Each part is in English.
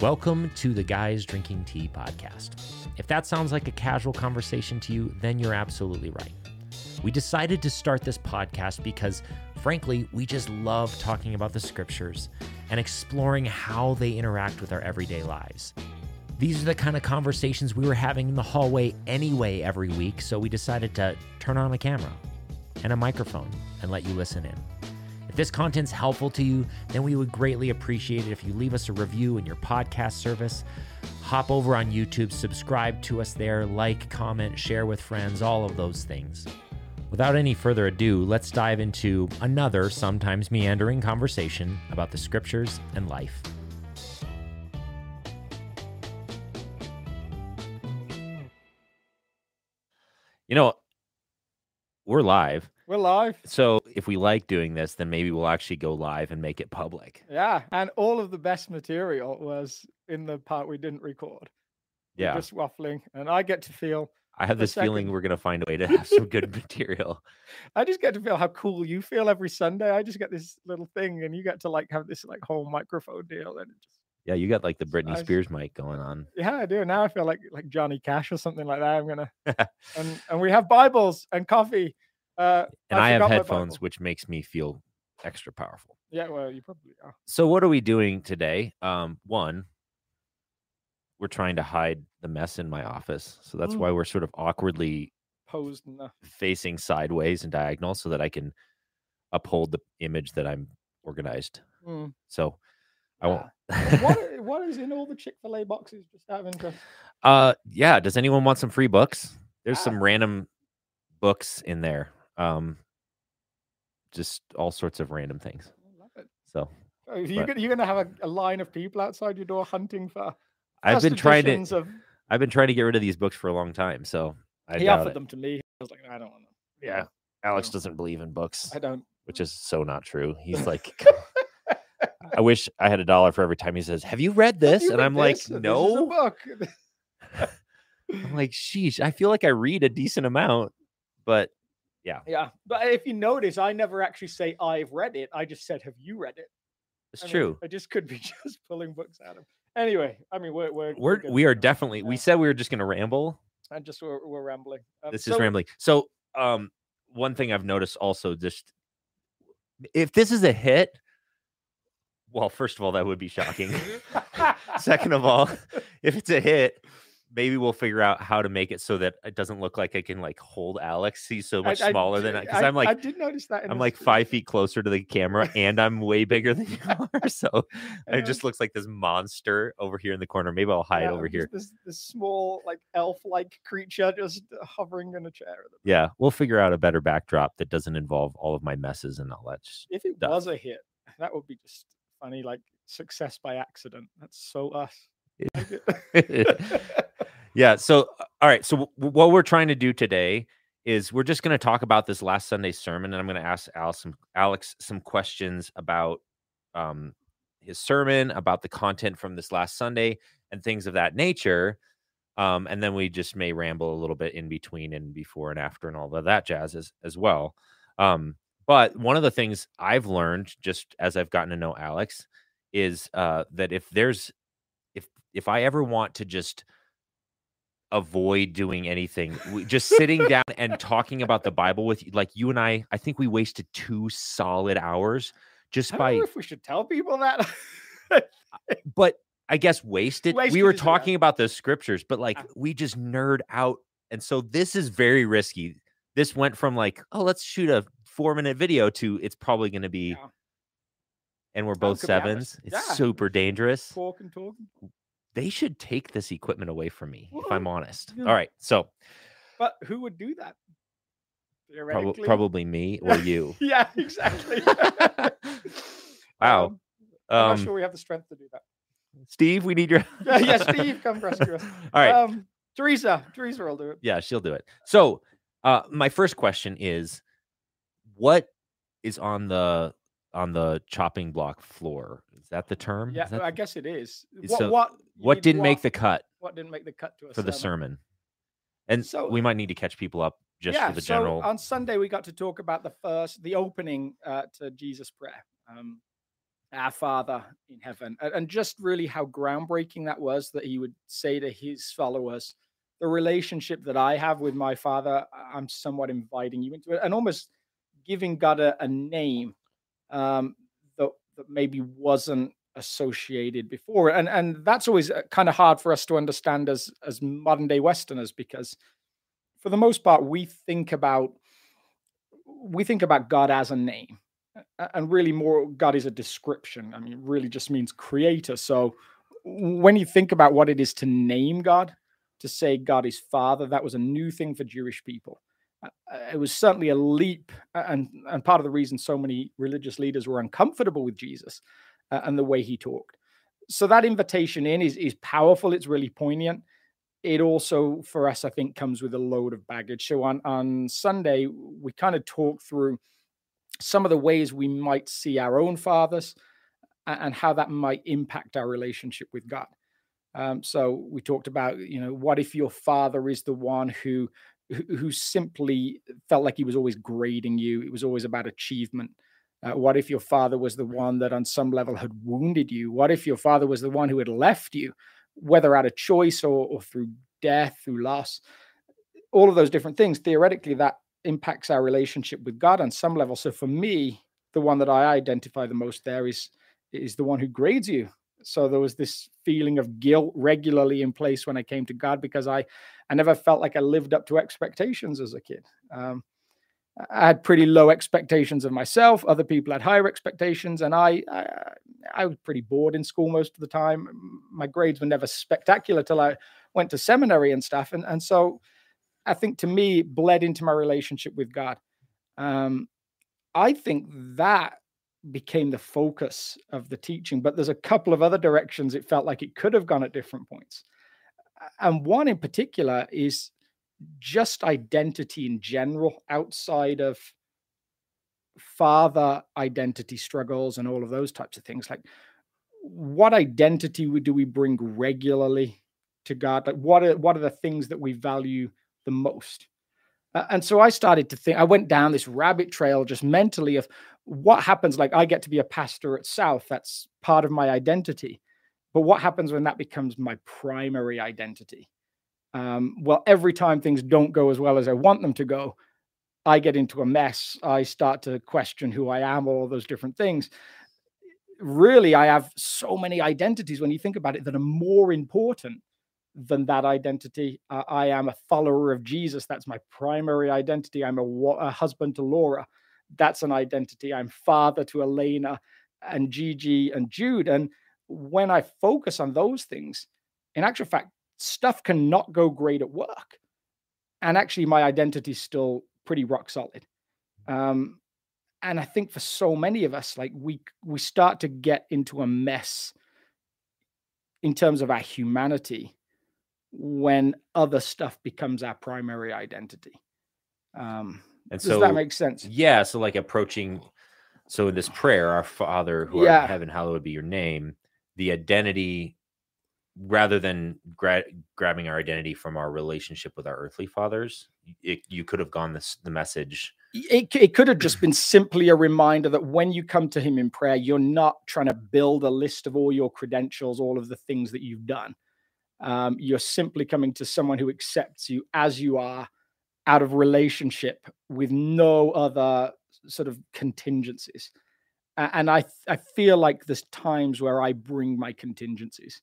Welcome to the Guys Drinking Tea podcast. If that sounds like a casual conversation to you, then you're absolutely right. We decided to start this podcast because, frankly, we just love talking about the scriptures and exploring how they interact with our everyday lives. These are the kind of conversations we were having in the hallway anyway every week, so we decided to turn on a camera and a microphone and let you listen in. If this content's helpful to you, then we would greatly appreciate it if you leave us a review in your podcast service. Hop over on YouTube, subscribe to us there, like, comment, share with friends, all of those things. Without any further ado, let's dive into another sometimes meandering conversation about the scriptures and life. You know, we're live. We're live. So if we like doing this, then maybe we'll actually go live and make it public. Yeah. And all of the best material was in the part we didn't record. We're Yeah. Just waffling. And I get to feel, I have this feeling we're going to find a way to have some good material. I just get to feel how cool you feel every Sunday. I just get this little thing and you get to like have this like whole microphone deal. And it just, Yeah, you got like the Britney nice. Spears mic going on. yeah, I do. Now I feel like like Johnny Cash or something like that. I'm going to, and, and we have Bibles and coffee. Uh, And I, have headphones, which makes me feel extra powerful. Yeah, well, you probably are. So what are we doing today? Um, one, we're trying to hide the mess in my office. So that's Mm. why we're sort of awkwardly Posed in facing sideways and diagonal so that I can uphold the image that I'm organized. Mm, So I won't. what, what is in all the Chick fil A boxes? Just out of interest. Uh, yeah. Does anyone want some free books? There's Ah. some random books in there. Um, just all sorts of random things. I love it. So Oh, you're But- gonna, you're gonna have a, a line of people outside your door hunting for. I've been trying to. Of, I've been trying to get rid of these books for a long time. So I he offered it. them to me. I was like, I don't want them. Yeah. Alex doesn't believe in books, I don't. which is so not true. He's like, I wish I had a dollar for every time he says, "Have you read this?" You and read I'm like, this? This "No." book. I'm like, "Sheesh." I feel like I read a decent amount, but yeah, Yeah. but if you notice, I never actually say I've read it. I just said, Have you read it? it's I mean, true. I just could be just pulling books out of. Anyway, I mean, we're we're We're good we are definitely. We said we were just going to ramble. and just we're, we're rambling. Um, This is rambling. So, um, one thing I've noticed also just if this is a hit, well, first of all, that would be shocking. Second of all, if it's a hit, maybe we'll figure out how to make it so that it doesn't look like I can like hold Alex. He's so much I smaller than I because I- I'm I did notice that. in I'm like five feet closer to the camera and I'm way bigger than you are. So it just looks like this monster over here in the corner. Maybe I'll hide Yeah, over here. This, this small, like elf-like creature just uh, hovering in a chair. Yeah, we'll figure out a better backdrop that doesn't involve all of my messes and all that. If it stuff. was a hit, that would be just funny, like success by accident. That's so us. Yeah. So, uh, all right. So, what we're trying to do today is we're just going to talk about this last Sunday's sermon, and I'm going to ask Alex some, Alex some questions about um, his sermon, about the content from this last Sunday, and things of that nature. Um, and then we just may ramble a little bit in between and before and after and all of that jazz as, as well. Um, but one of the things I've learned just as I've gotten to know Alex is uh, that if there's if if I ever want to just avoid doing anything, we, just sitting down and talking about the Bible with you, like you and I, I think we wasted two solid hours just I don't by, know if we should tell people that. but I guess wasted. we were talking about the scriptures, but like Ah. we just nerd out. And so this is very risky. This went from like, oh, let's shoot a four minute video to it's probably going to be, Yeah. and we're both be hours. sevens. It's Yeah. super dangerous. talking, talking. They should take this equipment away from me, if I'm honest. Yeah. All right. So But who would do that? prob- probably me or you. Yeah, exactly. wow. Um, I'm Um, not sure we have the strength to do that. Steve, we need your. Yeah, yeah, Steve, come rescue us. All right. Um, Teresa, Teresa will do it. yeah, she'll do it. So, uh, my first question is, what is on the on the chopping block floor? Is that the term? Yeah, that I guess it is. What so what what didn't make the cut what didn't make the cut to for the sermon? sermon? And So- we might need to catch people up just yeah, for the so general. on Sunday we got to talk about the first, the opening uh, to Jesus' prayer, um, our Father in heaven, and just really how groundbreaking that was that he would say to his followers, the relationship that I have with my Father, I'm somewhat inviting you into it, and almost giving God a, a name um, that, that maybe wasn't associated before, and and that's always uh, kind of hard for us to understand as as modern day Westerners because, for the most part, we think about we think about God as a name and really more God is a description. I mean, it really just means creator. So when you think about what it is to name God, to say God is Father, that was a new thing for Jewish people. It was certainly a leap, and and part of the reason so many religious leaders were uncomfortable with Jesus uh, and the way he talked. So that invitation in is is powerful. It's really poignant. It also, for us, I think, comes with a load of baggage. So on on Sunday, we kind of talk through some of the ways we might see our own fathers and how that might impact our relationship with God. Um, so we talked about, you know, what if your father is the one who who simply felt like he was always grading you? It was always about achievement. Uh, what if your father was the one that, on some level, had wounded you? What if your father was the one who had left you, whether out of choice or, or through death, through loss? All of those different things. Theoretically, that impacts our relationship with God on some level. So for me, the one that I identify the most there is is the one who grades you. So there was this feeling of guilt regularly in place when I came to God because I I never felt like I lived up to expectations as a kid. Um, I had pretty low expectations of myself. Other people had higher expectations, and I, I, I was pretty bored in school most of the time. My grades were never spectacular till I went to seminary and stuff, and and so I think to me bled into my relationship with God. Um, I think that became the focus of the teaching, but there's a couple of other directions it felt like it could have gone at different points. And one in particular is just identity in general, outside of father identity struggles and all of those types of things. Like, what identity do we bring regularly to God? Like, what are what are the things that we value the most. And so I started to think, I went down this rabbit trail just mentally of what happens. Like, I get to be a pastor at South, that's part of my identity. But what happens when that becomes my primary identity? Um, well, every time things don't go as well as I want them to go, I get into a mess. I start to question who I am, all those different things. Really, I have so many identities when you think about it that are more important than that identity. Uh, I am a follower of Jesus. That's my primary identity. I'm a, a, husband to Laura. That's an identity. I'm father to Elena and Gigi and Jude. And when I focus on those things, in actual fact, stuff cannot go great at work. And actually, my identity is still pretty rock solid. Um, and I think for so many of us, like we we start to get into a mess in terms of our humanity when other stuff becomes our primary identity. Um, and does so, that make sense? Yeah. So, like approaching, so in this prayer, our Father who yeah. art in heaven, hallowed be your name. The identity, rather than gra- grabbing our identity from our relationship with our earthly fathers, it, you could have gone this the message. It, it could have just been simply a reminder that when you come to Him in prayer, you're not trying to build a list of all your credentials, all of the things that you've done um, you're simply coming to someone who accepts you as you are out of relationship with no other sort of contingencies. And I, I feel like there's times where I bring my contingencies,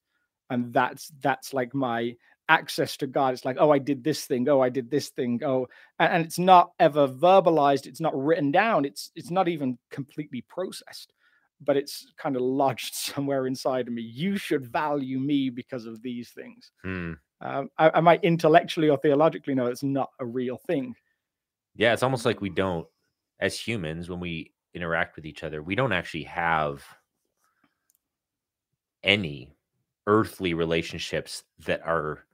and that's that's like my access to God. It's like, oh, I did this thing. Oh, I did this thing. Oh, and, it's not ever verbalized. It's not written down. It's it's not even completely processed but it's kind of lodged somewhere inside of me. You should value me because of these things. Mm. Um, I, I, might intellectually or theologically know it's not a real thing. Yeah, it's almost like we don't, as humans, when we interact with each other, we don't actually have any earthly relationships that are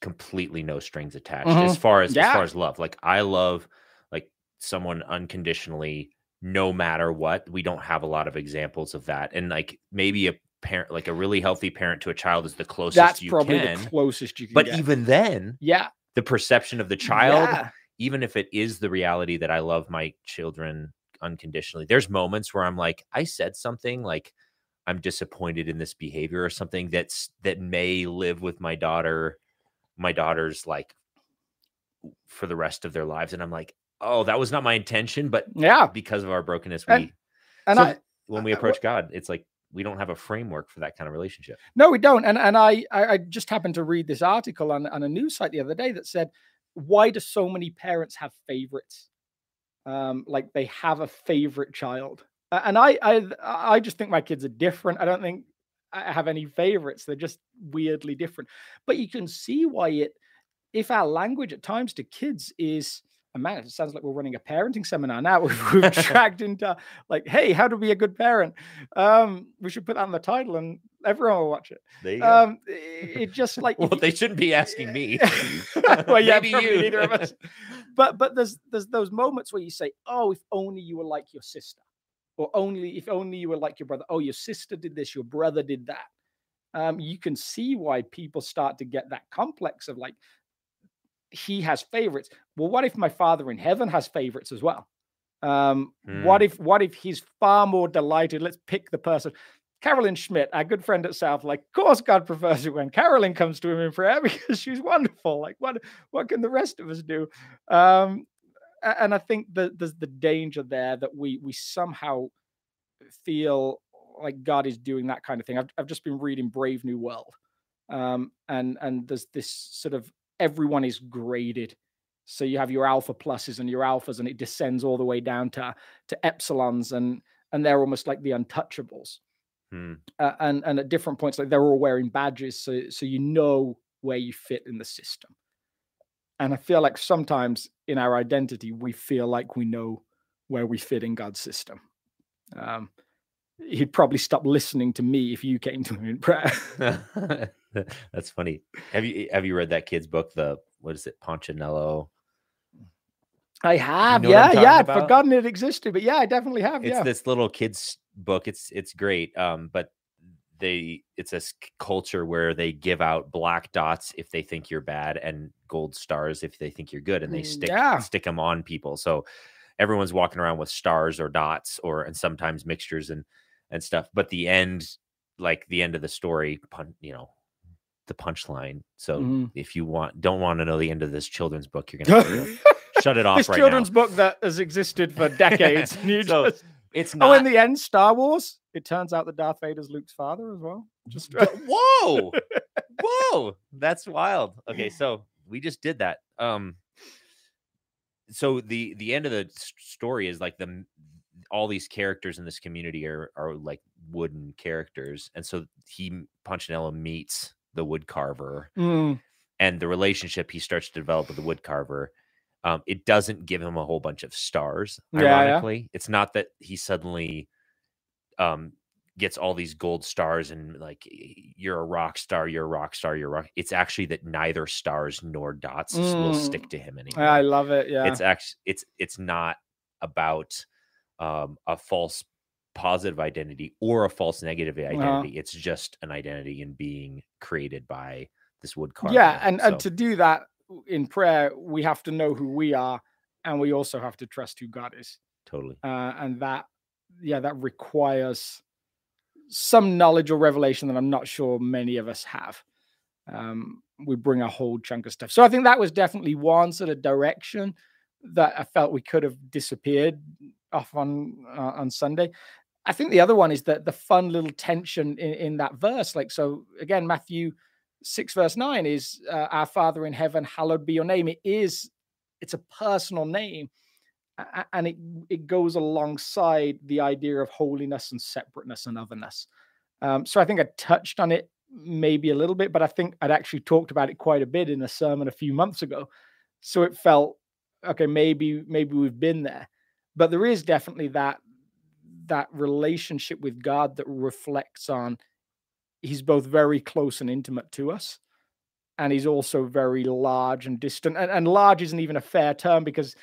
completely no strings attached mm-hmm. as far as yeah. as far as love. Like I love like someone unconditionally no matter what. We don't have a lot of examples of that. And like maybe a parent, like a really healthy parent to a child is the closest That's you probably can. the closest you can But get. even then, yeah, the perception of the child, yeah. even if it is the reality that I love my children unconditionally, there's moments where I'm like, I said something like I'm disappointed in this behavior or something that's that may live with my daughter, my daughter's like for the rest of their lives. And I'm like, oh, that was not my intention, but Yeah. because of our brokenness, we And- And So- I when we I- approach God, it's like we don't have a framework for that kind of relationship. no, we don't. And and I I, I just happened to read this article on, on a news site the other day that said, why do so many parents have favorites? Um, like they have a favorite child. And I I I just think my kids are different. I don't think I have any favorites. They're just weirdly different. But you can see why it if our language at times to kids is and man, it sounds like we're running a parenting seminar now. We've, we've tracked into like, hey, how to be a good parent. Um, we should put that on the title and everyone will watch it. There you Um, it, it just like well, if they shouldn't be asking me. well, yeah, Maybe you. neither of us. But but there's there's those moments where you say, oh, if only you were like your sister, or only if only you were like your brother. Oh, your sister did this, your brother did that. Um, you can see why people start to get that complex of like, he has favorites. Well, what if my father in heaven has favorites as well? Um, what if what if he's far more delighted? Let's pick the person. Carolyn Schmidt, our good friend at South, like, of course God prefers it when Carolyn comes to him in prayer because she's wonderful. Like, what what can the rest of us do? Um, and I think that there's the danger there that we we somehow feel like God is doing that kind of thing. I've I've just been reading Brave New World, um, and and there's this sort of everyone is graded. So you have your alpha pluses and your alphas, and it descends all the way down to to epsilons, and and they're almost like the untouchables. Hmm. Uh, and and at different points, like they're all wearing badges, so so you know where you fit in the system. And I feel like sometimes in our identity, we feel like we know where we fit in God's system. Um, he'd probably stop listening to me if you came to him in prayer. That's funny. Have you have you read that kid's book? The what is it, Punchinello? I have, know yeah, yeah. I'd about? forgotten it existed, but yeah, I definitely have. It's yeah, this little kid's book. It's it's great. Um, but they it's a culture where they give out black dots if they think you're bad and gold stars if they think you're good, and they Mm, stick yeah. stick them on people. So everyone's walking around with stars or dots or and sometimes mixtures and and stuff. But the end, like the end of the story, pun, you know, the punchline. So Mhm. if you want don't want to know the end of this children's book, you're gonna to shut it off this right children's now. book that has existed for decades. So, It's oh, in the end, Star Wars. It turns out that Darth Vader's Luke's father as well. Just Whoa, whoa, that's wild. Okay, so we just did that. Um, so the the end of the story is like the all these characters in this community are are like wooden characters, and so he Punchinello meets the wood carver, Mm, and the relationship he starts to develop with the wood carver. Um, it doesn't give him a whole bunch of stars. Yeah, yeah. Ironically, it's not that he suddenly um gets all these gold stars and like you're a rock star, you're a rock star, you're rock. It's actually that neither stars nor dots s- will Mm. stick to him anymore. I love it. Yeah. It's actually it's it's not about um a false positive identity or a false negative Uh-huh. identity. It's just an identity in being created by this wood carver. yeah, and, and to do that in prayer, we have to know who we are, and we also have to trust who God is. totally. uh, and that yeah that requires some knowledge or revelation that i'm not sure many of us have um, we bring a whole chunk of stuff so i think that was definitely one sort of direction that i felt we could have disappeared off on uh, on sunday i think the other one is that the fun little tension in, in that verse like so again matthew 6 verse 9 is uh, our father in heaven hallowed be your name it is it's a personal name and it it goes alongside the idea of holiness and separateness and otherness. Um, so I think I touched on it maybe a little bit, but I think I'd actually talked about it quite a bit in a sermon a few months ago. So it felt okay, maybe maybe we've been there, but there is definitely that that relationship with God that reflects on He's both very close and intimate to us, and He's also very large and distant. And, and large isn't even a fair term because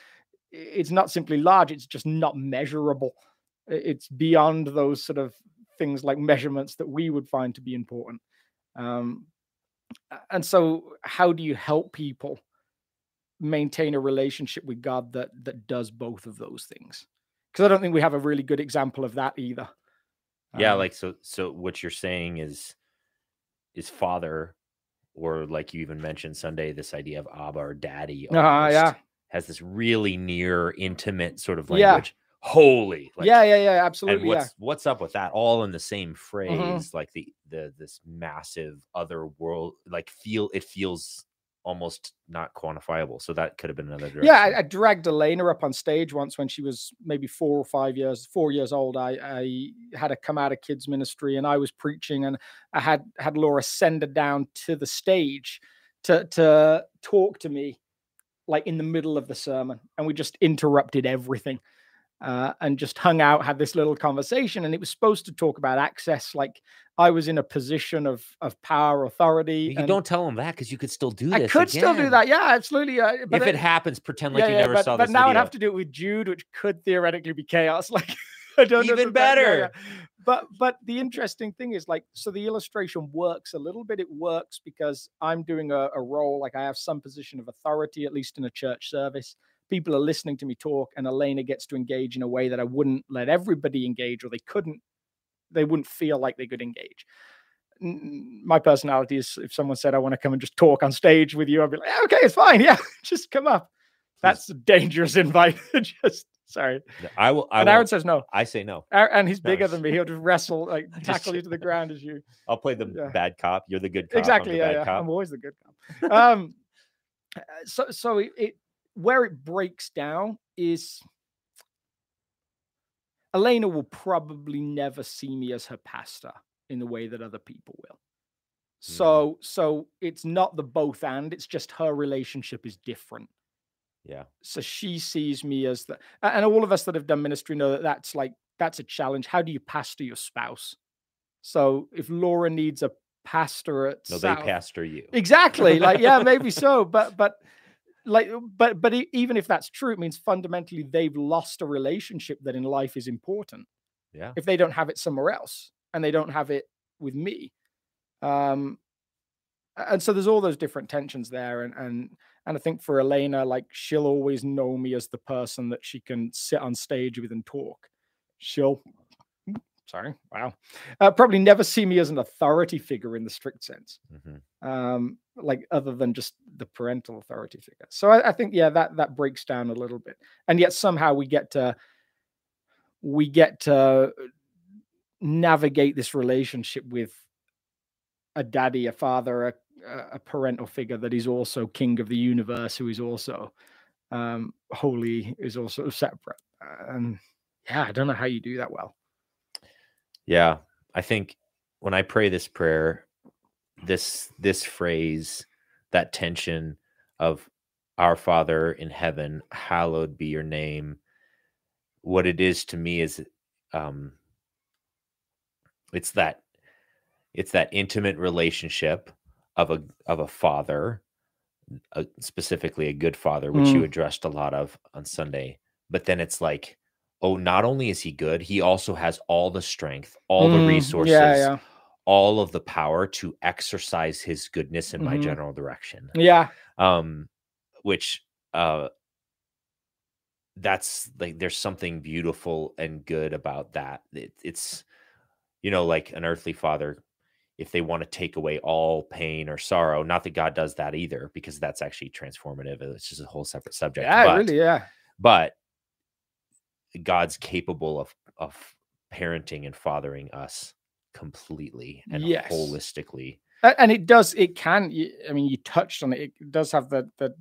it's not simply large it's just not measurable it's beyond those sort of things like measurements that we would find to be important um, and so how do you help people maintain a relationship with god that that does both of those things because i don't think we have a really good example of that either Yeah, Um, like so so what you're saying is is father or like you even mentioned Sunday, this idea of Abba or daddy Uh-huh, yeah. has this really near intimate sort of Yeah. language. Holy. Like, yeah, yeah, yeah, absolutely. Yeah. what's what's up with that? All in the same Mm-hmm. phrase, like the the this massive other world, like feel it feels almost not quantifiable. So that could have been another direction. Yeah, I, I dragged Elena up on stage once when she was maybe four or five years, four years old. I, I had her come out of kids ministry, and I was preaching, and I had had Laura send her down to the stage to to talk to me, like in the middle of the sermon, and we just interrupted everything, uh, and just hung out, had this little conversation, and it was supposed to talk about access, like I was in a position of of power, authority. you don't tell them that because you could still do that. I could still do that, yeah, absolutely. Uh, if it it- happens, pretend like yeah, you yeah, never but, saw but this But now I'd have to do it with Jude, which could theoretically be chaos. Like I don't know Even that- better. yeah. But but the interesting thing is like so the illustration works a little bit. It works because I'm doing a, a role like I have some position of authority, at least in a church service. People are listening to me talk, and Elena gets to engage in a way that I wouldn't let everybody engage, or they couldn't. They wouldn't feel like they could engage. My personality is if someone said I want to come and just talk on stage with you, I'd be like, okay, it's fine, yeah, just come up. That's a dangerous invite. just sorry. I will. I and will. Aaron says no. I say no. Aaron, and he's No. bigger than me. He'll just wrestle, like tackle you to the ground as you. I'll play the Yeah. bad cop. You're the good cop. I'm exactly. Yeah, yeah. cop. I'm always the good cop. Um, uh, so so it, it where it breaks down is Elena will probably never see me as her pastor in the way that other people will. Hmm. So so it's not the both and it's just her relationship is different. Yeah. so she sees me as the and all of us that have done ministry know that that's like that's a challenge how do you pastor your spouse so if laura needs a pastor at No, South- they pastor you. exactly like yeah maybe so but but like but but even if that's true it means fundamentally they've lost a relationship that in life is important. Yeah. if they don't have it somewhere else and they don't have it with me. Um and so there's all those different tensions there and and and i think for elena like she'll always know me as the person that she can sit on stage with and talk. She'll sorry. Wow. Uh, probably never see me as an authority figure in the strict sense Mhm. um like other than just the parental authority figure. So I, I think yeah that that breaks down a little bit. And yet somehow we get to we get to navigate this relationship with a daddy a father a, a- a parental figure that is also king of the universe who is also um holy is also separate. And yeah i don't know how you do that well Yeah. I think when I pray this prayer, this this phrase, that tension of our Father in heaven, hallowed be your name. What it is to me is um it's that it's that intimate relationship of a of a father a, specifically a good father which you Mm. addressed a lot of on sunday but then it's like oh not only is he good he also has all the strength all the Mm, resources yeah. yeah all of the power to exercise his goodness in my Mhm. general direction. Yeah. Um which uh that's like there's something beautiful and good about that. It, it's you know like an earthly father if they want to take away all pain or sorrow not that god does that either because that's actually transformative it's just a whole separate subject yeah but, really yeah. but god's capable of of parenting and fathering us completely and Yes. holistically and it does it can I mean you touched on it it does have the the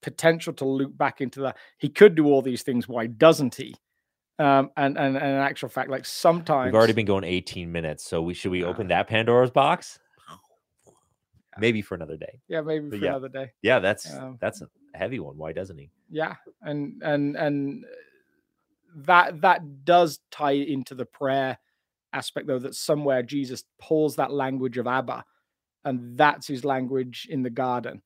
potential to loop back into that he could do all these things why doesn't he um and and, and in actual fact like sometimes We've already been going 18 minutes, so we should we Ah. open that Pandora's box? Maybe for another day. yeah maybe for But yeah. another day Yeah, that's Um, that's a heavy one. Why doesn't he? yeah and and and uh, that that does tie into the prayer aspect though that somewhere jesus pulls that language of abba and that's his language in the garden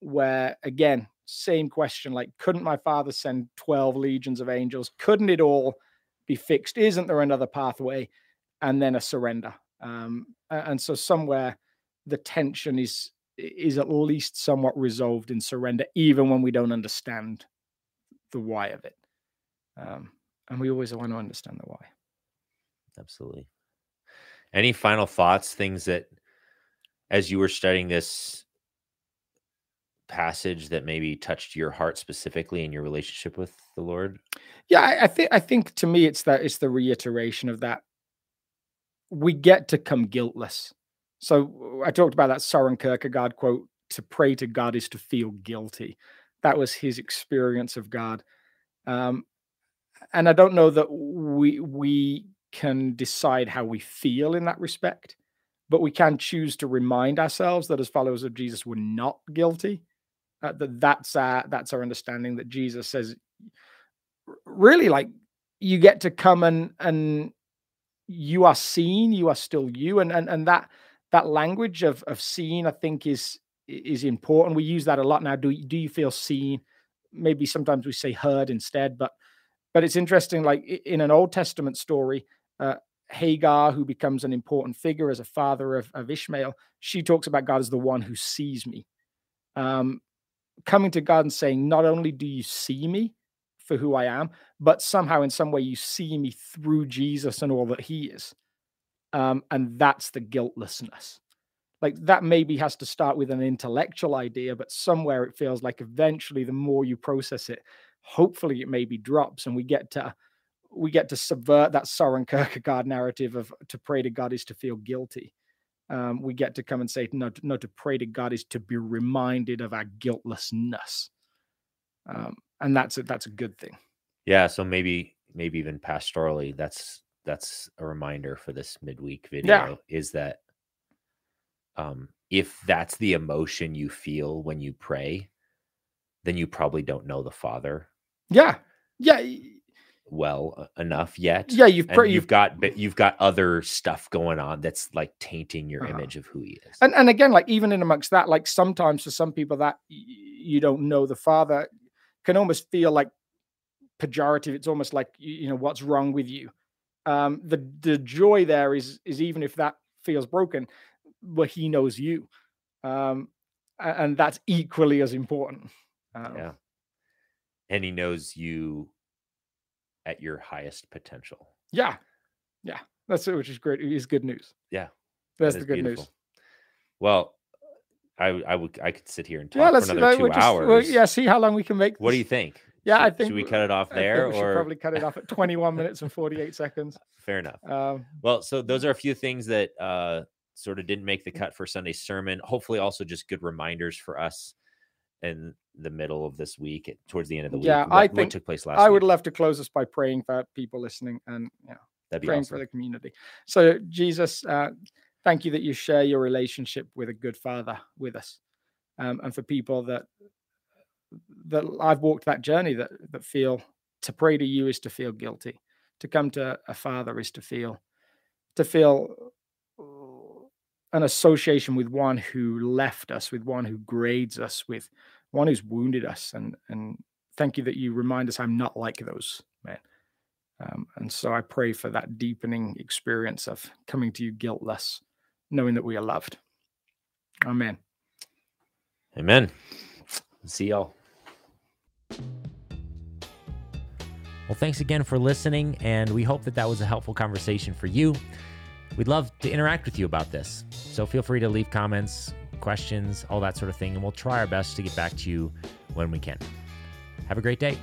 where again same question like couldn't my father send 12 legions of angels? Couldn't it all be fixed? Isn't there another pathway? And then a surrender. Um and so somewhere the tension is is at least somewhat resolved in surrender even when we don't understand the why of it. Um and we always want to understand the why Absolutely. Any final thoughts, things that as you were studying this passage that maybe touched your heart specifically in your relationship with the Lord? Yeah, I, I think I think to me it's that it's the reiteration of that. We get to come guiltless. So I talked about that Soren Kierkegaard quote: "To pray to God is to feel guilty." That was his experience of God, um, and I don't know that we we can decide how we feel in that respect, but we can choose to remind ourselves that as followers of Jesus, we're not guilty. Uh, that that's our that's our understanding that Jesus says, really, like you get to come and and you are seen, you are still you, and and and that that language of of seen, I think, is is important. We use that a lot now. Do do you feel seen? Maybe sometimes we say heard instead, but but it's interesting. Like in an Old Testament story, uh, Hagar, who becomes an important figure as a father of, of Ishmael, she talks about God as the one who sees me. Um, coming to God and saying, not only do you see me for who I am, but somehow in some way you see me through Jesus and all that he is. Um, and that's the guiltlessness. Like that maybe has to start with an intellectual idea, but somewhere it feels like eventually the more you process it, hopefully it maybe drops and we get to we get to subvert that Soren Kierkegaard narrative of to pray to God is to feel guilty um, we get to come and say, no, no, to pray to God is to be reminded of our guiltlessness. Um, and that's a, that's a good thing. Yeah. So maybe, maybe even pastorally, that's, that's a reminder for this midweek video yeah. is that, um, if that's the emotion you feel when you pray, then you probably don't know the Father. Yeah. Yeah well enough yet. Yeah, you've you've, you've got but you've got other stuff going on that's like tainting your uh-huh. image of who he is. And and again, like even in amongst that, like sometimes for some people that you don't know the father can almost feel like pejorative. It's almost like you know what's wrong with you. Um, the the joy there is is even if that feels broken, but he knows you, um, and that's equally as important. Um, yeah, and he knows you at your highest potential. Yeah. Yeah. That's it, which is great. It is good news. Yeah. That's that the good beautiful. news. Well, I I would I could sit here and talk yeah, let's, for another two just, hours. Well, yeah, see how long we can make. What do you think? Yeah, should, I think should we cut it off there, or probably cut it off at 21 minutes and 48 seconds. Fair enough. Um, well, so those are a few things that uh, sort of didn't make the cut for Sunday's sermon. Hopefully, also just good reminders for us in the middle of this week, towards the end of the week. Yeah, what, I think what took place last. I week. would love to close this by praying for people listening and yeah, praying awesome. for the community. So Jesus, uh, thank you that you share your relationship with a good Father with us, um, and for people that that I've walked that journey that that feel to pray to you is to feel guilty, to come to a Father is to feel to feel an association with one who left us, with one who grades us, with one who's wounded us. And and thank you that you remind us I'm not like those men. Um, and so I pray for that deepening experience of coming to you guiltless, knowing that we are loved. Amen. Amen. See y'all. Well, thanks again for listening, and we hope that that was a helpful conversation for you. We'd love to interact with you about this. So feel free to leave comments, questions, all that sort of thing, and we'll try our best to get back to you when we can. Have a great day.